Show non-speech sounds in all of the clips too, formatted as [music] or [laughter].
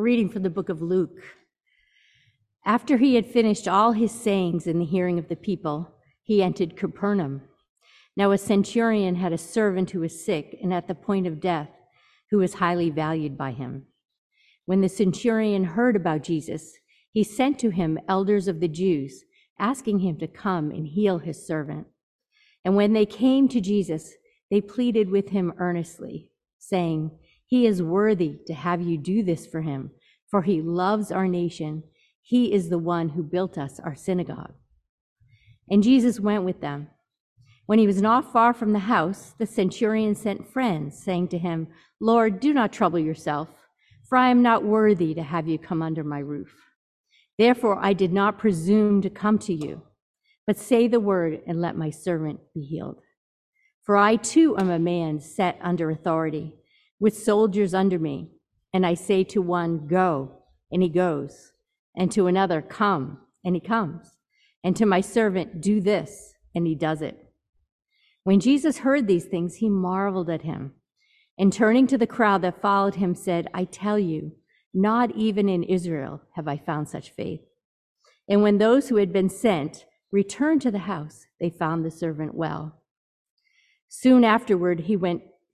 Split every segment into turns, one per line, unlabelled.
Reading from the book of Luke. After he had finished all his sayings in the hearing of the people, he entered Capernaum. Now a centurion had a servant who was sick and at the point of death, who was highly valued by him. When the centurion heard about Jesus, he sent to him elders of the Jews, asking him to come and heal his servant. And when they came to Jesus, they pleaded with him earnestly, saying, He is worthy to have you do this for him, for he loves our nation. He is the one who built us our synagogue. And Jesus went with them. When he was not far from the house, the centurion sent friends, saying to him, Lord, do not trouble yourself, for I am not worthy to have you come under my roof. Therefore, I did not presume to come to you, but say the word and let my servant be healed. For I too am a man set under authority, with soldiers under me. And I say to one, Go, and he goes, and to another, Come, and he comes, and to my servant, Do this, and he does it. When Jesus heard these things, he marveled at him, and turning to the crowd that followed him, said, I tell you, not even in Israel have I found such faith. And when those who had been sent returned to the house, they found the servant well. Soon afterward, he went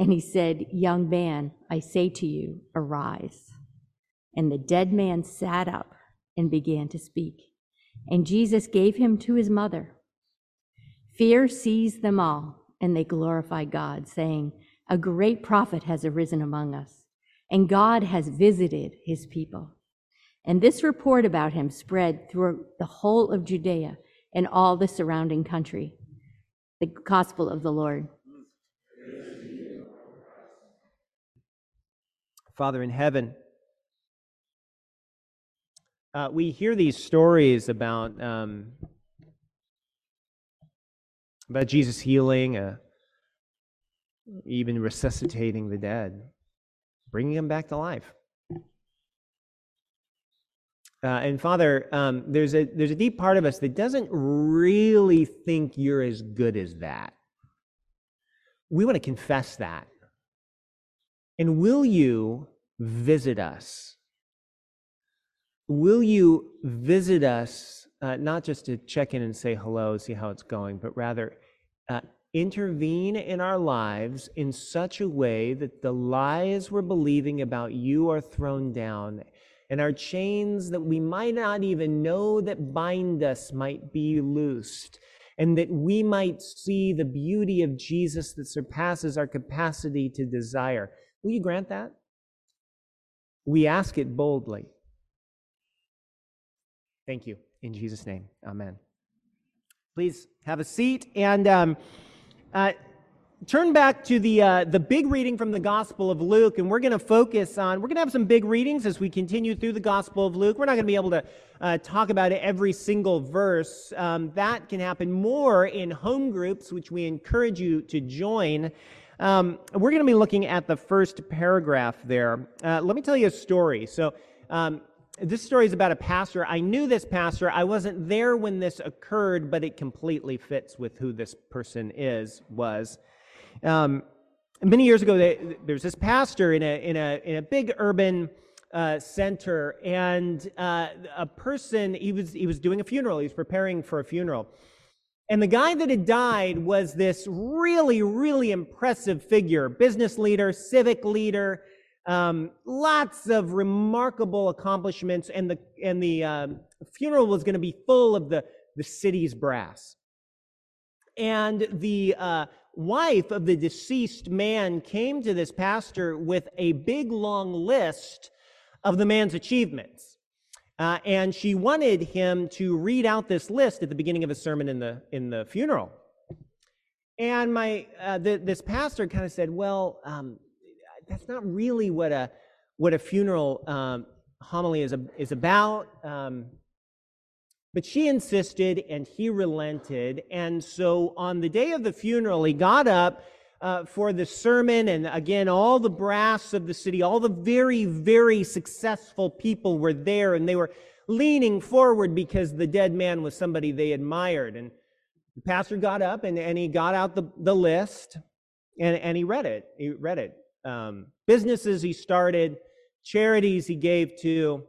And he said, Young man, I say to you, arise. And the dead man sat up and began to speak. And Jesus gave him to his mother. Fear seized them all, and they glorified God, saying, A great prophet has arisen among us, and God has visited his people. And this report about him spread through the whole of Judea and all the surrounding country the gospel of the Lord.
Father in heaven, uh, we hear these stories about um, about Jesus healing, uh, even resuscitating the dead, bringing them back to life. Uh, and Father, um, there's a there's a deep part of us that doesn't really think you're as good as that. We want to confess that. And will you visit us? Will you visit us uh, not just to check in and say hello, see how it's going, but rather uh, intervene in our lives in such a way that the lies we're believing about you are thrown down and our chains that we might not even know that bind us might be loosed, and that we might see the beauty of Jesus that surpasses our capacity to desire. Will you grant that? We ask it boldly. Thank you. In Jesus' name, amen. Please have a seat and. Um, uh, turn back to the, uh, the big reading from the Gospel of Luke, and we're going to focus on, we're going to have some big readings as we continue through the Gospel of Luke. We're not going to be able to uh, talk about every single verse. Um, that can happen more in home groups, which we encourage you to join. Um, we're going to be looking at the first paragraph there. Uh, let me tell you a story. So, um, this story is about a pastor. I knew this pastor. I wasn't there when this occurred, but it completely fits with who this person is, was. Um, many years ago, they, there was this pastor in a, in a, in a big urban uh, center, and uh, a person, he was, he was doing a funeral, he was preparing for a funeral. And the guy that had died was this really, really impressive figure business leader, civic leader, um, lots of remarkable accomplishments, and the, and the um, funeral was going to be full of the, the city's brass. And the, uh, wife of the deceased man came to this pastor with a big long list of the man's achievements. Uh, and she wanted him to read out this list at the beginning of a sermon in the, in the funeral. And my, uh, the, this pastor kind of said, well, um, that's not really what a, what a funeral um, homily is, a, is about. Um, but she insisted and he relented. And so on the day of the funeral, he got up uh, for the sermon. And again, all the brass of the city, all the very, very successful people were there and they were leaning forward because the dead man was somebody they admired. And the pastor got up and, and he got out the, the list and, and he read it. He read it. Um, businesses he started, charities he gave to,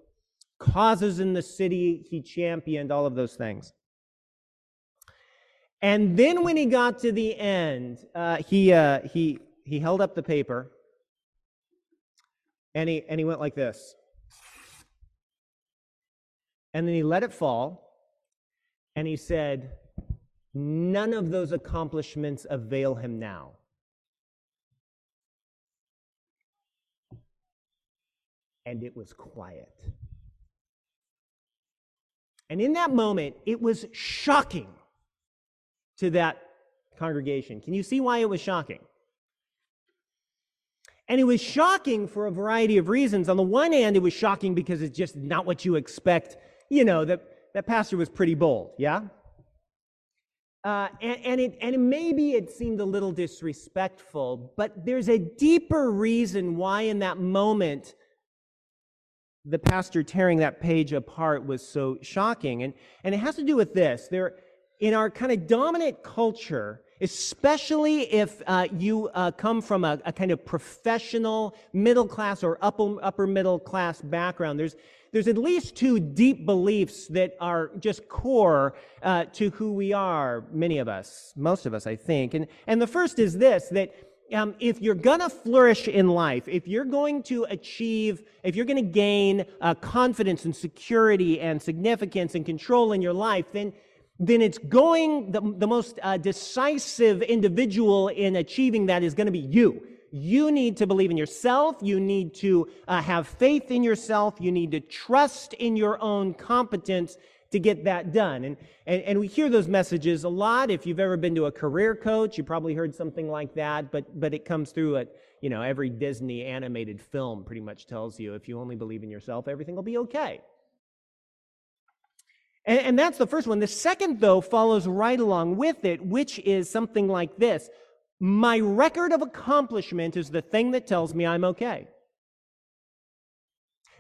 causes in the city he championed, all of those things. And then when he got to the end, uh, he, uh, he, he held up the paper and he, and he went like this. And then he let it fall and he said, None of those accomplishments avail him now. And it was quiet. And in that moment, it was shocking to that congregation. Can you see why it was shocking? And it was shocking for a variety of reasons. On the one hand, it was shocking because it's just not what you expect. You know, that, that pastor was pretty bold, yeah? Uh, and, and, it, and maybe it seemed a little disrespectful, but there's a deeper reason why in that moment the pastor tearing that page apart was so shocking. And, and it has to do with this. There, in our kind of dominant culture, especially if uh, you uh, come from a, a, kind of professional middle class or upper, upper middle class background, there's, there's at least two deep beliefs that are just core uh, to who we are, many of us, most of us, I think. And, and the first is this that um, if you're going to flourish in life, if you're going to achieve, if you're going to gain uh, confidence and security and significance and control in your life, then then it's going, the, the most uh, decisive individual in achieving that is going to be you. You need to believe in yourself. You need to uh, have faith in yourself. You need to trust in your own competence to get that done. And, and, and we hear those messages a lot. If you've ever been to a career coach, you probably heard something like that, but, but it comes through at, you know, every Disney animated film pretty much tells you if you only believe in yourself, everything will be okay. And, and that's the first one. The second, though, follows right along with it, which is something like this. My record of accomplishment is the thing that tells me I'm okay.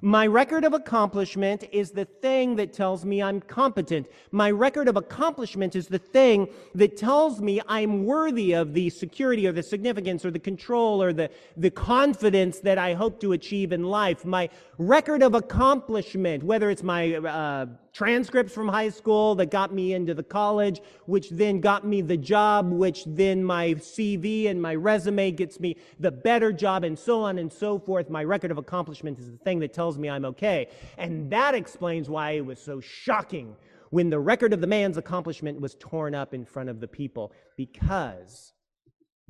My record of accomplishment is the thing that tells me I'm competent. My record of accomplishment is the thing that tells me I'm worthy of the security or the significance or the control or the, the confidence that I hope to achieve in life. My record of accomplishment, whether it's my uh, transcripts from high school that got me into the college, which then got me the job, which then my CV and my resume gets me the better job, and so on and so forth. My record of accomplishment is the thing that tells me I'm okay. And that explains why it was so shocking when the record of the man's accomplishment was torn up in front of the people, because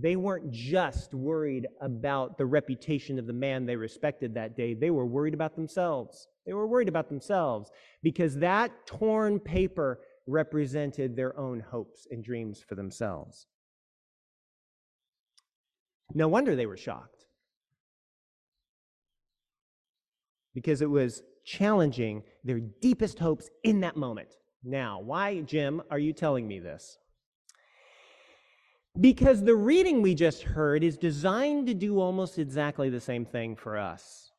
they weren't just worried about the reputation of the man they respected that day, they were worried about themselves. They were worried about themselves because that torn paper represented their own hopes and dreams for themselves. No wonder they were shocked because it was challenging their deepest hopes in that moment. Now, why, Jim, are you telling me this? Because the reading we just heard is designed to do almost exactly the same thing for us.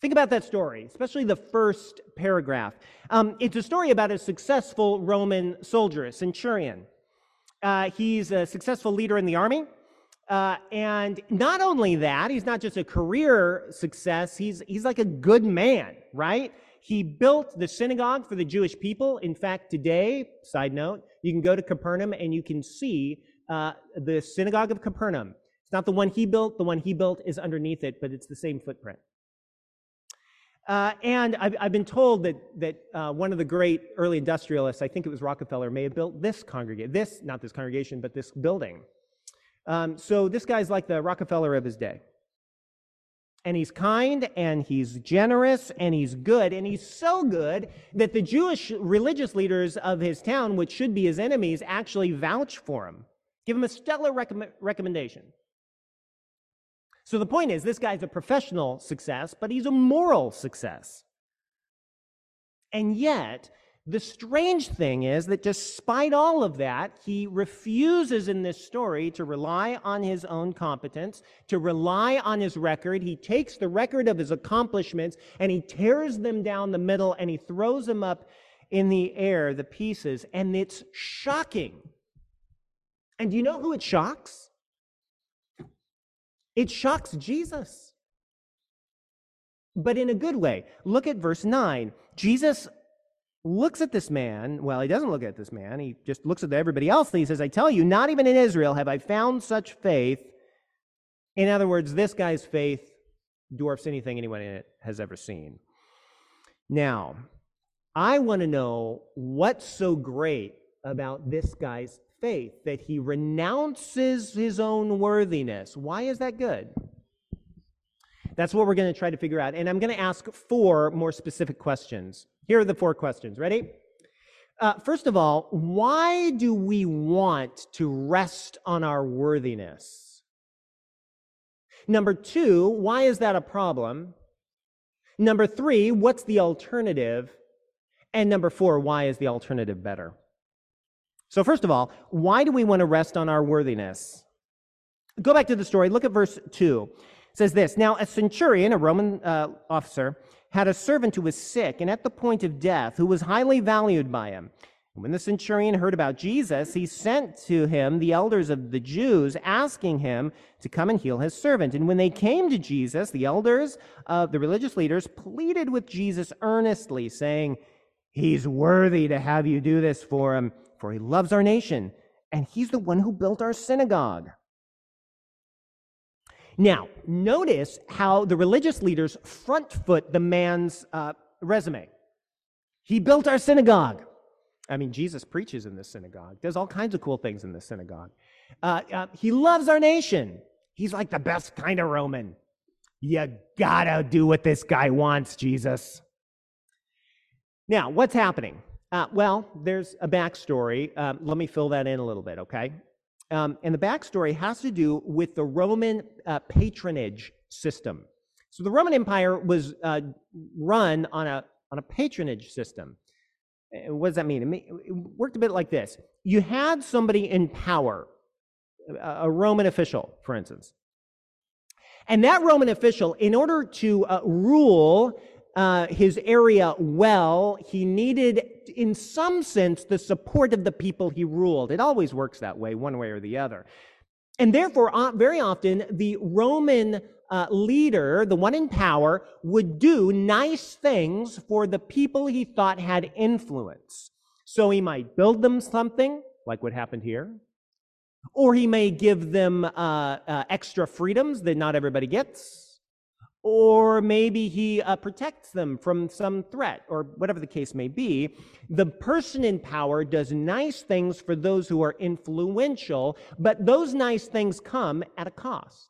Think about that story, especially the first paragraph. Um, it's a story about a successful Roman soldier, a centurion. Uh, he's a successful leader in the army. Uh, and not only that, he's not just a career success, he's, he's like a good man, right? He built the synagogue for the Jewish people. In fact, today, side note, you can go to Capernaum and you can see uh, the synagogue of Capernaum. It's not the one he built, the one he built is underneath it, but it's the same footprint. Uh, and I've, I've, been told that, that uh, one of the great early industrialists, I think it was Rockefeller, may have built this congregation, this, not this congregation, but this building. Um, so this guy's like the Rockefeller of his day. And he's kind and he's generous and he's good. And he's so good that the Jewish religious leaders of his town, which should be his enemies, actually vouch for him, give him a stellar recommendation. So the point is, this guy's a professional success, but he's a moral success. And yet, the strange thing is that despite all of that, he refuses in this story to rely on his own competence, to rely on his record. He takes the record of his accomplishments and he tears them down the middle and he throws them up in the air, the pieces, and it's shocking. And do you know who it shocks? It shocks Jesus. But in a good way. Look at verse 9. Jesus looks at this man. Well, he doesn't look at this man. He just looks at everybody else and he says, I tell you, not even in Israel have I found such faith. In other words, this guy's faith dwarfs anything anyone in it has ever seen. Now, I want to know what's so great about this guy's faith that he renounces his own worthiness. Why is that good? That's what we're going to try to figure out. And I'm going to ask four more specific questions. Here are the four questions. Ready? Uh, first of all, why do we want to rest on our worthiness? Number two, why is that a problem? Number three, what's the alternative? And number four, why is the alternative better? So, first of all, why do we want to rest on our worthiness? Go back to the story. Look at verse 2. It says this Now, a centurion, a Roman uh, officer, had a servant who was sick and at the point of death, who was highly valued by him. And when the centurion heard about Jesus, he sent to him the elders of the Jews, asking him to come and heal his servant. And when they came to Jesus, the elders of the religious leaders pleaded with Jesus earnestly, saying, He's worthy to have you do this for him, for he loves our nation, and he's the one who built our synagogue. Now, notice how the religious leaders front foot the man's uh, resume. He built our synagogue. I mean, Jesus preaches in this synagogue, does all kinds of cool things in this synagogue. Uh, uh, he loves our nation. He's like the best kind of Roman. You gotta do what this guy wants, Jesus. Now, what's happening? Uh, well, there's a backstory. Um, let me fill that in a little bit, okay? Um, and the backstory has to do with the Roman uh, patronage system. So the Roman Empire was uh, run on a, on a patronage system. What does that mean? It worked a bit like this you had somebody in power, a Roman official, for instance. And that Roman official, in order to uh, rule uh, his area well, he needed, in some sense, the support of the people he ruled. It always works that way, one way or the other. And therefore, very often, the Roman uh, leader, the one in power, would do nice things for the people he thought had influence. So he might build them something, like what happened here, or he may give them uh, uh, extra freedoms that not everybody gets or maybe he uh, protects them from some threat, or whatever the case may be. The person in power does nice things for those who are influential, but those nice things come at a cost.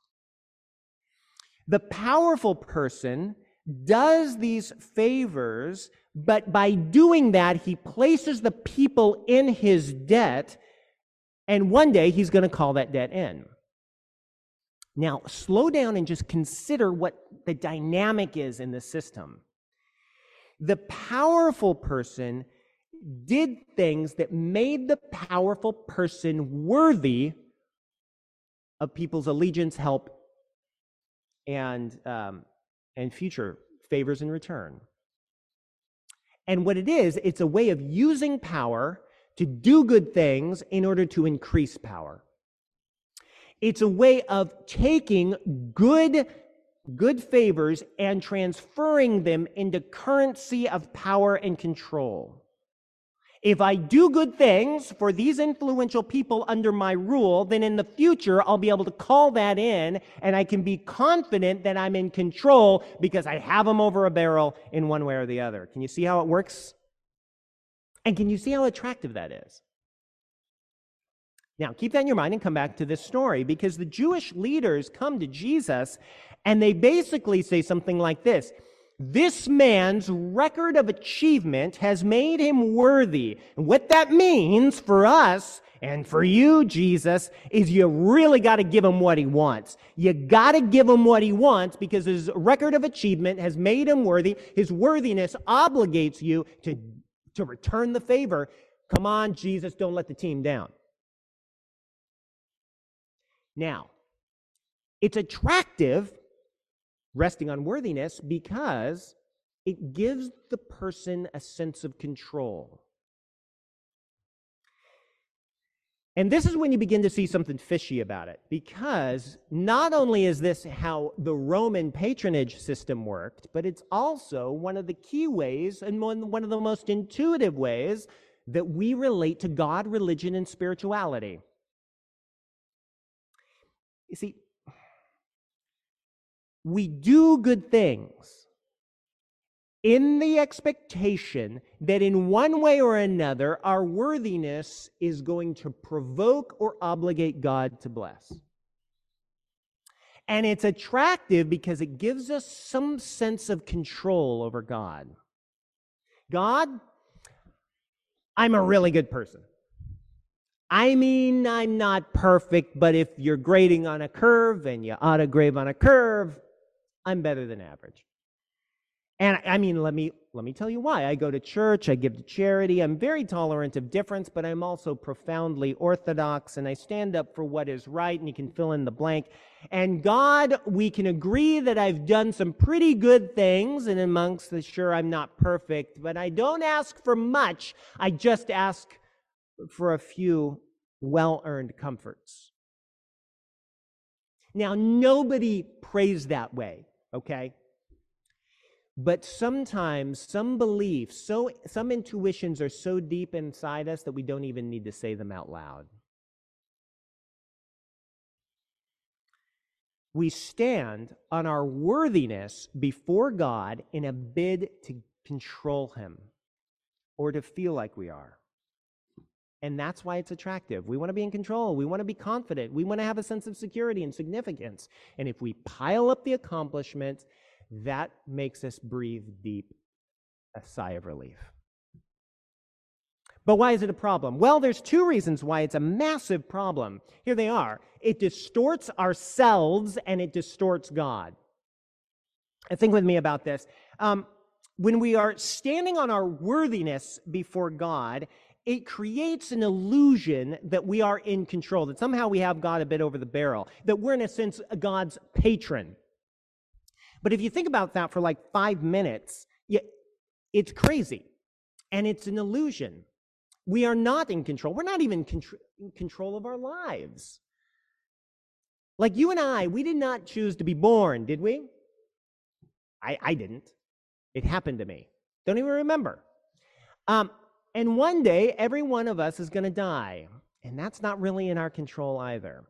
The powerful person does these favors, but by doing that, he places the people in his debt, and one day he's going to call that debt in. Now, slow down and just consider what the dynamic is in the system. The powerful person did things that made the powerful person worthy of people's allegiance, help, and, um, and future favors in return. And what it is, it's a way of using power to do good things in order to increase power. It's a way of taking good, good favors and transferring them into currency of power and control. If I do good things for these influential people under my rule, then in the future I'll be able to call that in and I can be confident that I'm in control because I have them over a barrel in one way or the other. Can you see how it works? And can you see how attractive that is? Now, keep that in your mind and come back to this story because the Jewish leaders come to Jesus and they basically say something like this This man's record of achievement has made him worthy. And what that means for us and for you, Jesus, is you really got to give him what he wants. You got to give him what he wants because his record of achievement has made him worthy. His worthiness obligates you to, to return the favor. Come on, Jesus, don't let the team down. Now, it's attractive resting on worthiness because it gives the person a sense of control. And this is when you begin to see something fishy about it, because not only is this how the Roman patronage system worked, but it's also one of the key ways and one of the most intuitive ways that we relate to God, religion, and spirituality. You see, we do good things in the expectation that in one way or another, our worthiness is going to provoke or obligate God to bless. And it's attractive because it gives us some sense of control over God. God, I'm a really good person. I mean, I'm not perfect, but if you're grading on a curve and you ought to grade on a curve, I'm better than average. And I mean, let me let me tell you why. I go to church, I give to charity. I'm very tolerant of difference, but I'm also profoundly orthodox and I stand up for what is right and you can fill in the blank. And God, we can agree that I've done some pretty good things and amongst the sure I'm not perfect, but I don't ask for much. I just ask for a few well earned comforts. Now, nobody prays that way, okay? But sometimes some beliefs, so, some intuitions are so deep inside us that we don't even need to say them out loud. We stand on our worthiness before God in a bid to control Him or to feel like we are. And that's why it's attractive. We want to be in control. We want to be confident. We want to have a sense of security and significance. And if we pile up the accomplishments, that makes us breathe deep a sigh of relief. But why is it a problem? Well, there's two reasons why it's a massive problem. Here they are. It distorts ourselves and it distorts God. And think with me about this. Um, when we are standing on our worthiness before God, it creates an illusion that we are in control, that somehow we have God a bit over the barrel, that we're, in a sense, God's patron. But if you think about that for like five minutes, it's crazy. And it's an illusion. We are not in control. We're not even in control of our lives. Like you and I, we did not choose to be born, did we? I, I didn't. It happened to me. Don't even remember. Um, and one day, every one of us is going to die. And that's not really in our control either.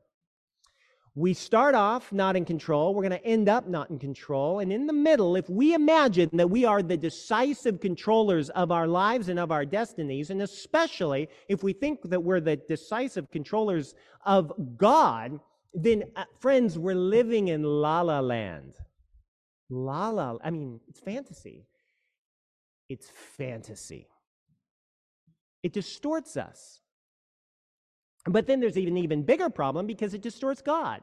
We start off not in control. We're going to end up not in control. And in the middle, if we imagine that we are the decisive controllers of our lives and of our destinies, and especially if we think that we're the decisive controllers of God, then, uh, friends, we're living in la la land. La la, I mean, it's fantasy. It's fantasy. It distorts us. But then there's an even bigger problem because it distorts God.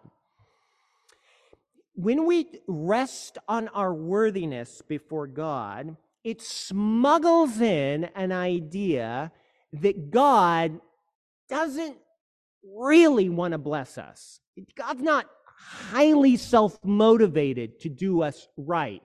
When we rest on our worthiness before God, it smuggles in an idea that God doesn't really want to bless us. God's not highly self motivated to do us right.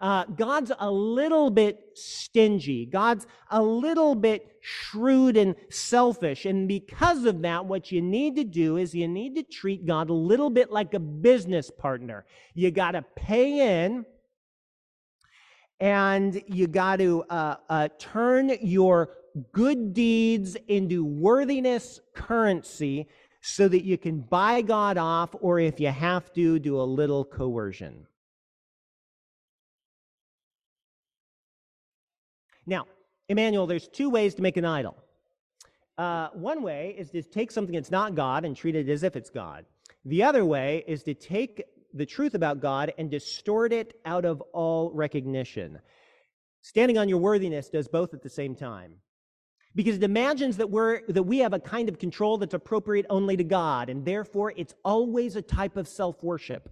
Uh, God's a little bit stingy. God's a little bit shrewd and selfish. And because of that, what you need to do is you need to treat God a little bit like a business partner. You got to pay in and you got to uh, uh, turn your good deeds into worthiness currency so that you can buy God off, or if you have to, do a little coercion. Now, Emmanuel, there's two ways to make an idol. Uh, one way is to take something that's not God and treat it as if it's God. The other way is to take the truth about God and distort it out of all recognition. Standing on your worthiness does both at the same time. Because it imagines that, we're, that we have a kind of control that's appropriate only to God, and therefore it's always a type of self worship.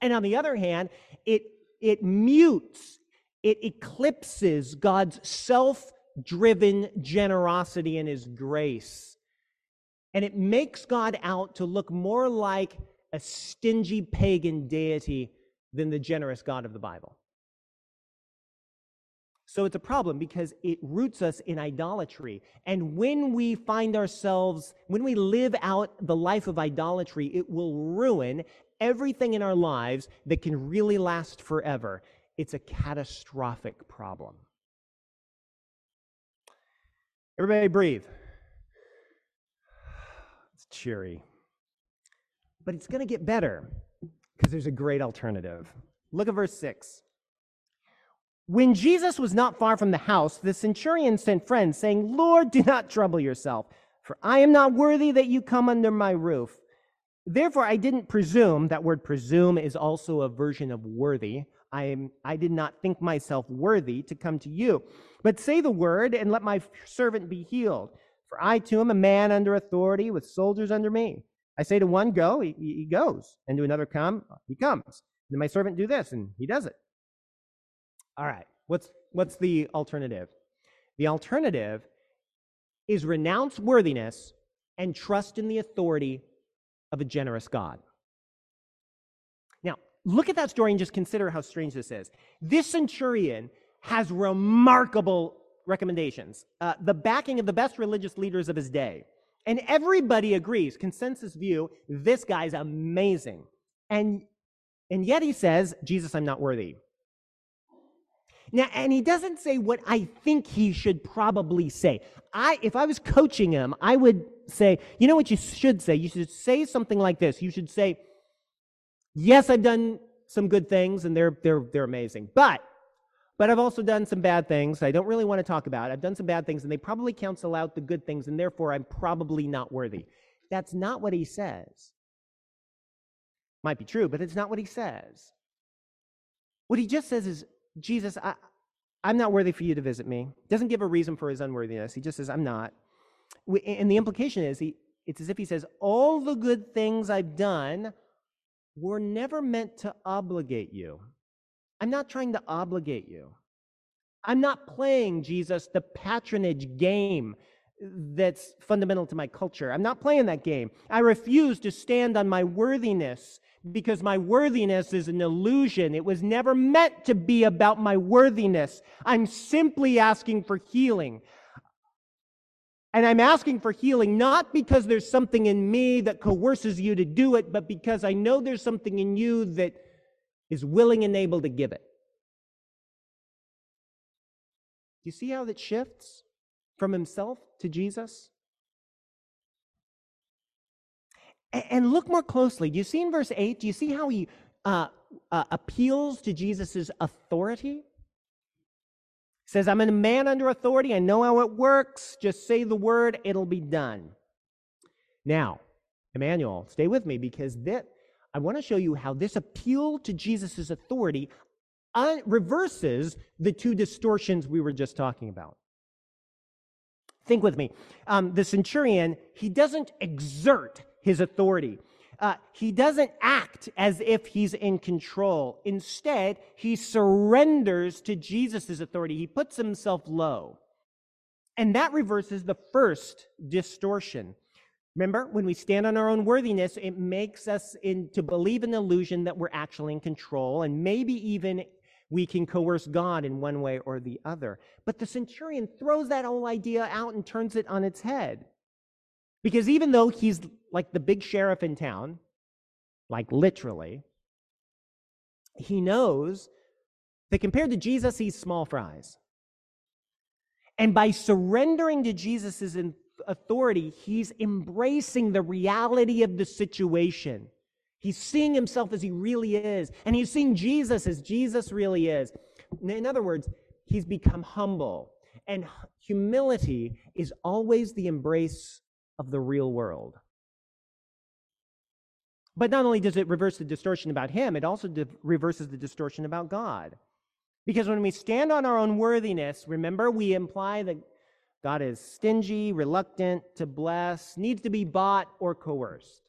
And on the other hand, it, it mutes, it eclipses God's self driven generosity and his grace. And it makes God out to look more like a stingy pagan deity than the generous God of the Bible. So it's a problem because it roots us in idolatry. And when we find ourselves, when we live out the life of idolatry, it will ruin everything in our lives that can really last forever. It's a catastrophic problem. Everybody breathe. [sighs] It's cheery. But it's going to get better because there's a great alternative. Look at verse 6. When Jesus was not far from the house, the centurion sent friends, saying, Lord, do not trouble yourself, for I am not worthy that you come under my roof. Therefore, I didn't presume, that word presume is also a version of worthy. I, I did not think myself worthy to come to you. But say the word, and let my servant be healed. For I too am a man under authority with soldiers under me. I say to one, Go, he, he goes, and to another, Come, he comes. And my servant do this, and he does it. All right, what's, what's the alternative? The alternative is renounce worthiness and trust in the authority of a generous God. Look at that story and just consider how strange this is. This centurion has remarkable recommendations, uh, the backing of the best religious leaders of his day. And everybody agrees, consensus view, this guy's amazing. And, and yet he says, Jesus, I'm not worthy. Now, and he doesn't say what I think he should probably say. I, if I was coaching him, I would say, you know what you should say? You should say something like this. You should say, yes, I've done some good things and they're, they're, they're amazing, but, but I've also done some bad things I don't really want to talk about. I've done some bad things and they probably cancel out the good things and therefore I'm probably not worthy. That's not what he says. Might be true, but it's not what he says. What he just says is, Jesus, I, I'm not worthy for you to visit me. Doesn't give a reason for his unworthiness. He just says, I'm not. And the implication is, he, it's as if he says, All the good things I've done were never meant to obligate you. I'm not trying to obligate you. I'm not playing, Jesus, the patronage game that's fundamental to my culture. I'm not playing that game. I refuse to stand on my worthiness because my worthiness is an illusion. It was never meant to be about my worthiness. I'm simply asking for healing. And I'm asking for healing not because there's something in me that coerces you to do it, but because I know there's something in you that is willing and able to give it. Do you see how that shifts from himself to Jesus? And look more closely. Do you see in verse 8? Do you see how he uh, uh, appeals to Jesus' authority? Says, I'm a man under authority. I know how it works. Just say the word, it'll be done. Now, Emmanuel, stay with me because that, I want to show you how this appeal to Jesus' authority uh, reverses the two distortions we were just talking about. Think with me. Um, the centurion, he doesn't exert his authority. Uh, he doesn't act as if he's in control. Instead, he surrenders to Jesus' authority. He puts himself low. And that reverses the first distortion. Remember, when we stand on our own worthiness, it makes us in, to believe an illusion that we're actually in control, and maybe even we can coerce God in one way or the other. But the centurion throws that whole idea out and turns it on its head. Because even though he's like the big sheriff in town, like literally, he knows that compared to Jesus, he's small fries. And by surrendering to Jesus' authority, he's embracing the reality of the situation. He's seeing himself as he really is, and he's seeing Jesus as Jesus really is. In other words, he's become humble. And humility is always the embrace of the real world. But not only does it reverse the distortion about him, it also reverses the distortion about God. Because when we stand on our own worthiness, remember, we imply that God is stingy, reluctant to bless, needs to be bought or coerced.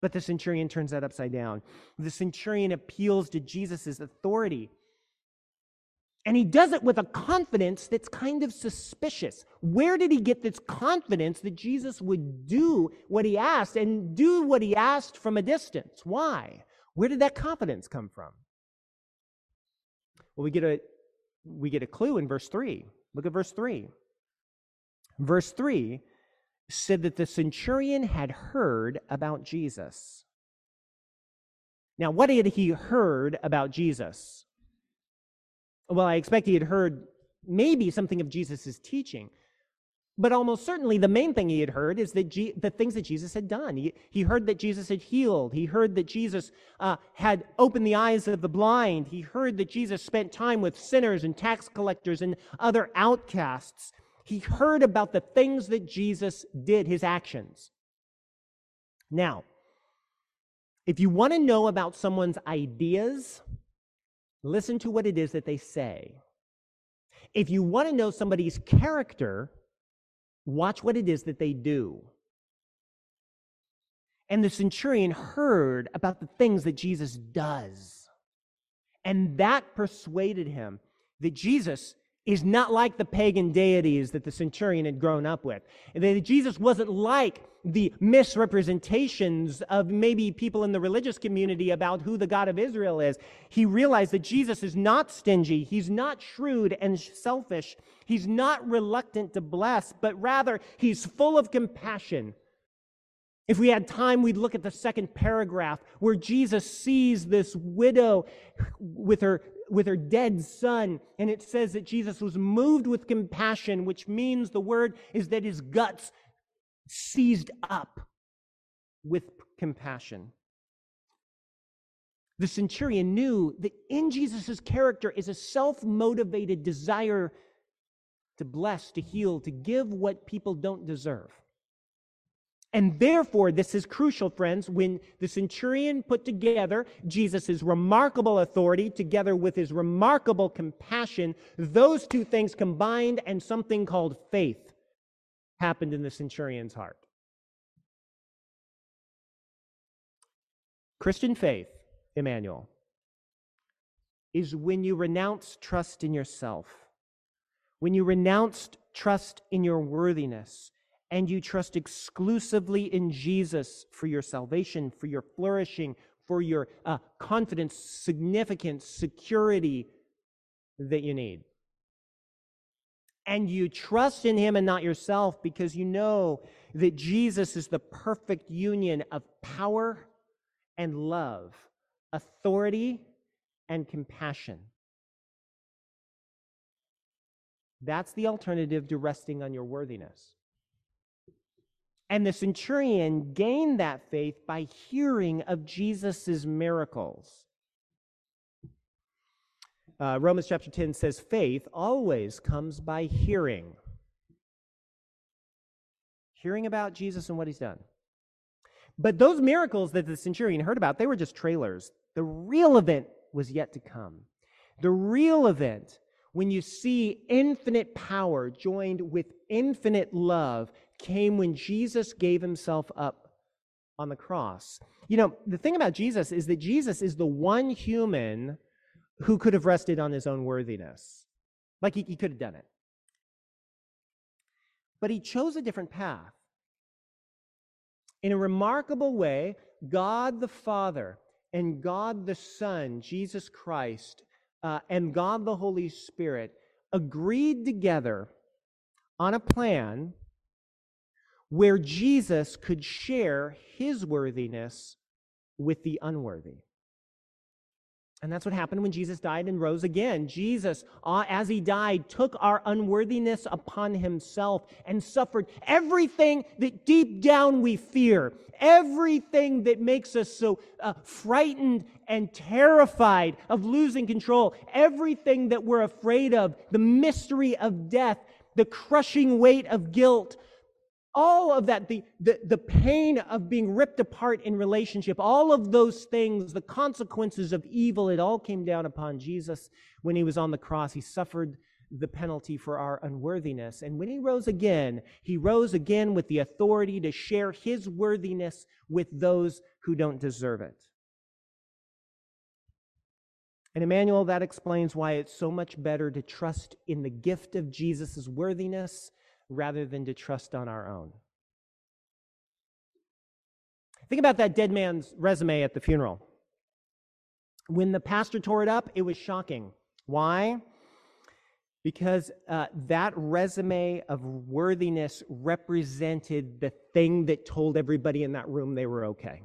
But the centurion turns that upside down. The centurion appeals to Jesus' authority. And he does it with a confidence that's kind of suspicious. Where did he get this confidence that Jesus would do what he asked and do what he asked from a distance? Why? Where did that confidence come from? Well, we get a we get a clue in verse 3. Look at verse 3. Verse 3 said that the centurion had heard about Jesus. Now, what had he heard about Jesus? Well, I expect he had heard maybe something of Jesus' teaching. But almost certainly, the main thing he had heard is that the things that Jesus had done. He, he heard that Jesus had healed. He heard that Jesus uh, had opened the eyes of the blind. He heard that Jesus spent time with sinners and tax collectors and other outcasts. He heard about the things that Jesus did, his actions. Now, if you want to know about someone's ideas, listen to what it is that they say. If you want to know somebody's character, watch what it is that they do. And the centurion heard about the things that Jesus does. And that persuaded him that Jesus is not like the pagan deities that the centurion had grown up with. That Jesus wasn't like the misrepresentations of maybe people in the religious community about who the God of Israel is. He realized that Jesus is not stingy, he's not shrewd and selfish, he's not reluctant to bless, but rather he's full of compassion. If we had time, we'd look at the second paragraph where Jesus sees this widow with her with her dead son. And it says that Jesus was moved with compassion, which means the word is that his guts seized up with compassion. The centurion knew that in Jesus' character is a self motivated desire to bless, to heal, to give what people don't deserve. And therefore, this is crucial, friends, when the centurion put together Jesus' remarkable authority together with his remarkable compassion, those two things combined and something called faith happened in the centurion's heart. Christian faith, Emmanuel, is when you renounce trust in yourself, when you renounce trust in your worthiness and you trust exclusively in Jesus for your salvation, for your flourishing, for your uh, confidence, significance, security that you need. And you trust in Him and not yourself because you know that Jesus is the perfect union of power and love, authority and compassion. That's the alternative to resting on your worthiness. And the centurion gained that faith by hearing of Jesus' miracles. Uh, Romans chapter 10 says, faith always comes by hearing. Hearing about Jesus and what he's done. But those miracles that the centurion heard about, they were just trailers. The real event was yet to come. The real event, when you see infinite power joined with infinite love, came when Jesus gave himself up on the cross. You know, the thing about Jesus is that Jesus is the one human who could have rested on his own worthiness. Like he, he could have done it. But he chose a different path. In a remarkable way, God the Father and God the Son, Jesus Christ, uh, and God the Holy Spirit agreed together on a plan where Jesus could share his worthiness with the unworthy. And that's what happened when Jesus died and rose again. Jesus, uh, as he died, took our unworthiness upon himself and suffered everything that deep down we fear, everything that makes us so uh, frightened and terrified of losing control, everything that we're afraid of, the mystery of death, the crushing weight of guilt, all of that, the, the, the pain of being ripped apart in relationship, all of those things, the consequences of evil, it all came down upon Jesus when he was on the cross. He suffered the penalty for our unworthiness. And when he rose again, he rose again with the authority to share his worthiness with those who don't deserve it. And Emmanuel, that explains why it's so much better to trust in the gift of Jesus' worthiness rather than to trust on our own. Think about that dead man's resume at the funeral. When the pastor tore it up, it was shocking. Why? Because uh, that resume of worthiness represented the thing that told everybody in that room they were okay.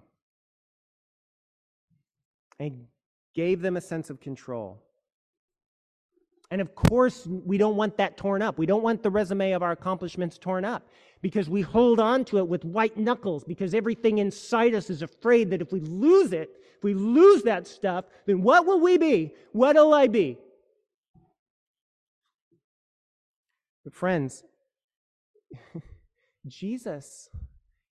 And gave them a sense of control. And of course, we don't want that torn up. We don't want the resume of our accomplishments torn up because we hold on to it with white knuckles because everything inside us is afraid that if we lose it, if we lose that stuff, then what will we be? What'll I be? But friends, [laughs] Jesus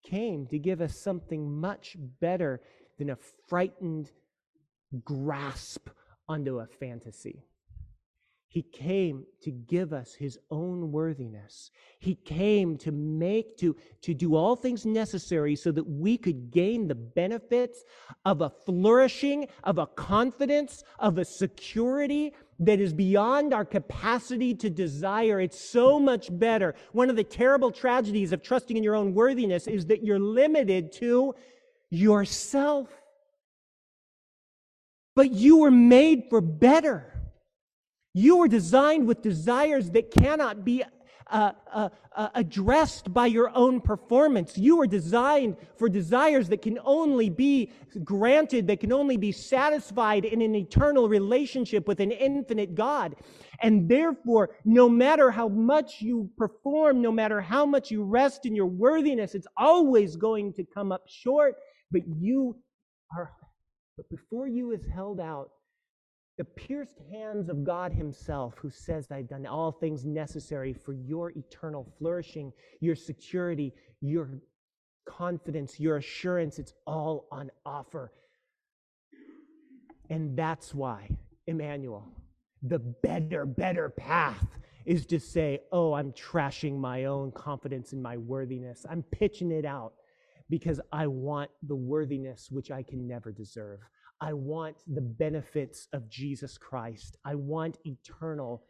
came to give us something much better than a frightened grasp onto a fantasy. He came to give us his own worthiness. He came to make, to, to do all things necessary so that we could gain the benefits of a flourishing, of a confidence, of a security that is beyond our capacity to desire. It's so much better. One of the terrible tragedies of trusting in your own worthiness is that you're limited to yourself. But you were made for better. You were designed with desires that cannot be uh, uh, uh, addressed by your own performance. You were designed for desires that can only be granted, that can only be satisfied in an eternal relationship with an infinite God. And therefore, no matter how much you perform, no matter how much you rest in your worthiness, it's always going to come up short. But you are, but before you is held out the pierced hands of God Himself, who says, I've done all things necessary for your eternal flourishing, your security, your confidence, your assurance. It's all on offer. And that's why, Emmanuel, the better, better path is to say, Oh, I'm trashing my own confidence in my worthiness. I'm pitching it out because I want the worthiness which I can never deserve. I want the benefits of Jesus Christ. I want eternal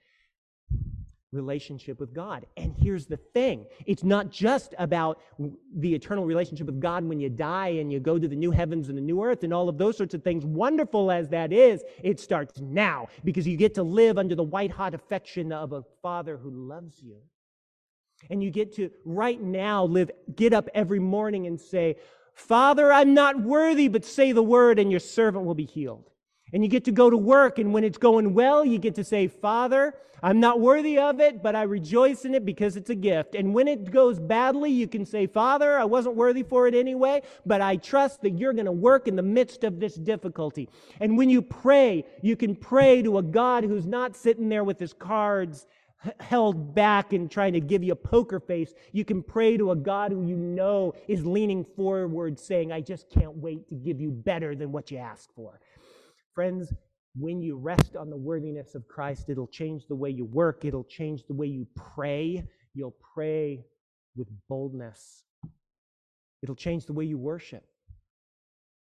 relationship with God. And here's the thing it's not just about the eternal relationship with God when you die and you go to the new heavens and the new earth and all of those sorts of things. Wonderful as that is, it starts now because you get to live under the white hot affection of a Father who loves you. And you get to right now live, get up every morning and say, Father, I'm not worthy, but say the word and your servant will be healed. And you get to go to work, and when it's going well, you get to say, Father, I'm not worthy of it, but I rejoice in it because it's a gift. And when it goes badly, you can say, Father, I wasn't worthy for it anyway, but I trust that you're going to work in the midst of this difficulty. And when you pray, you can pray to a God who's not sitting there with his cards held back and trying to give you a poker face, you can pray to a God who you know is leaning forward, saying, I just can't wait to give you better than what you ask for. Friends, when you rest on the worthiness of Christ, it'll change the way you work, it'll change the way you pray. You'll pray with boldness, it'll change the way you worship.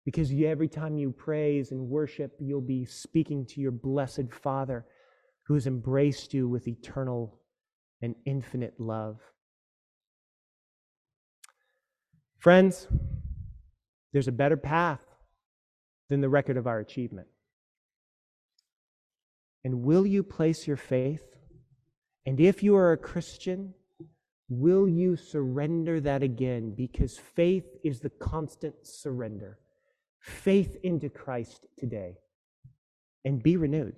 Because you, every time you praise and worship, you'll be speaking to your blessed Father who has embraced you with eternal and infinite love. Friends, there's a better path than the record of our achievement. And will you place your faith? And if you are a Christian, will you surrender that again? Because faith is the constant surrender. Faith into Christ today. And be renewed.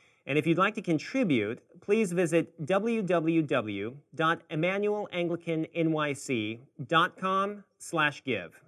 And if you'd like to contribute, please visit www.emmanuelanglicanyc.com slash give.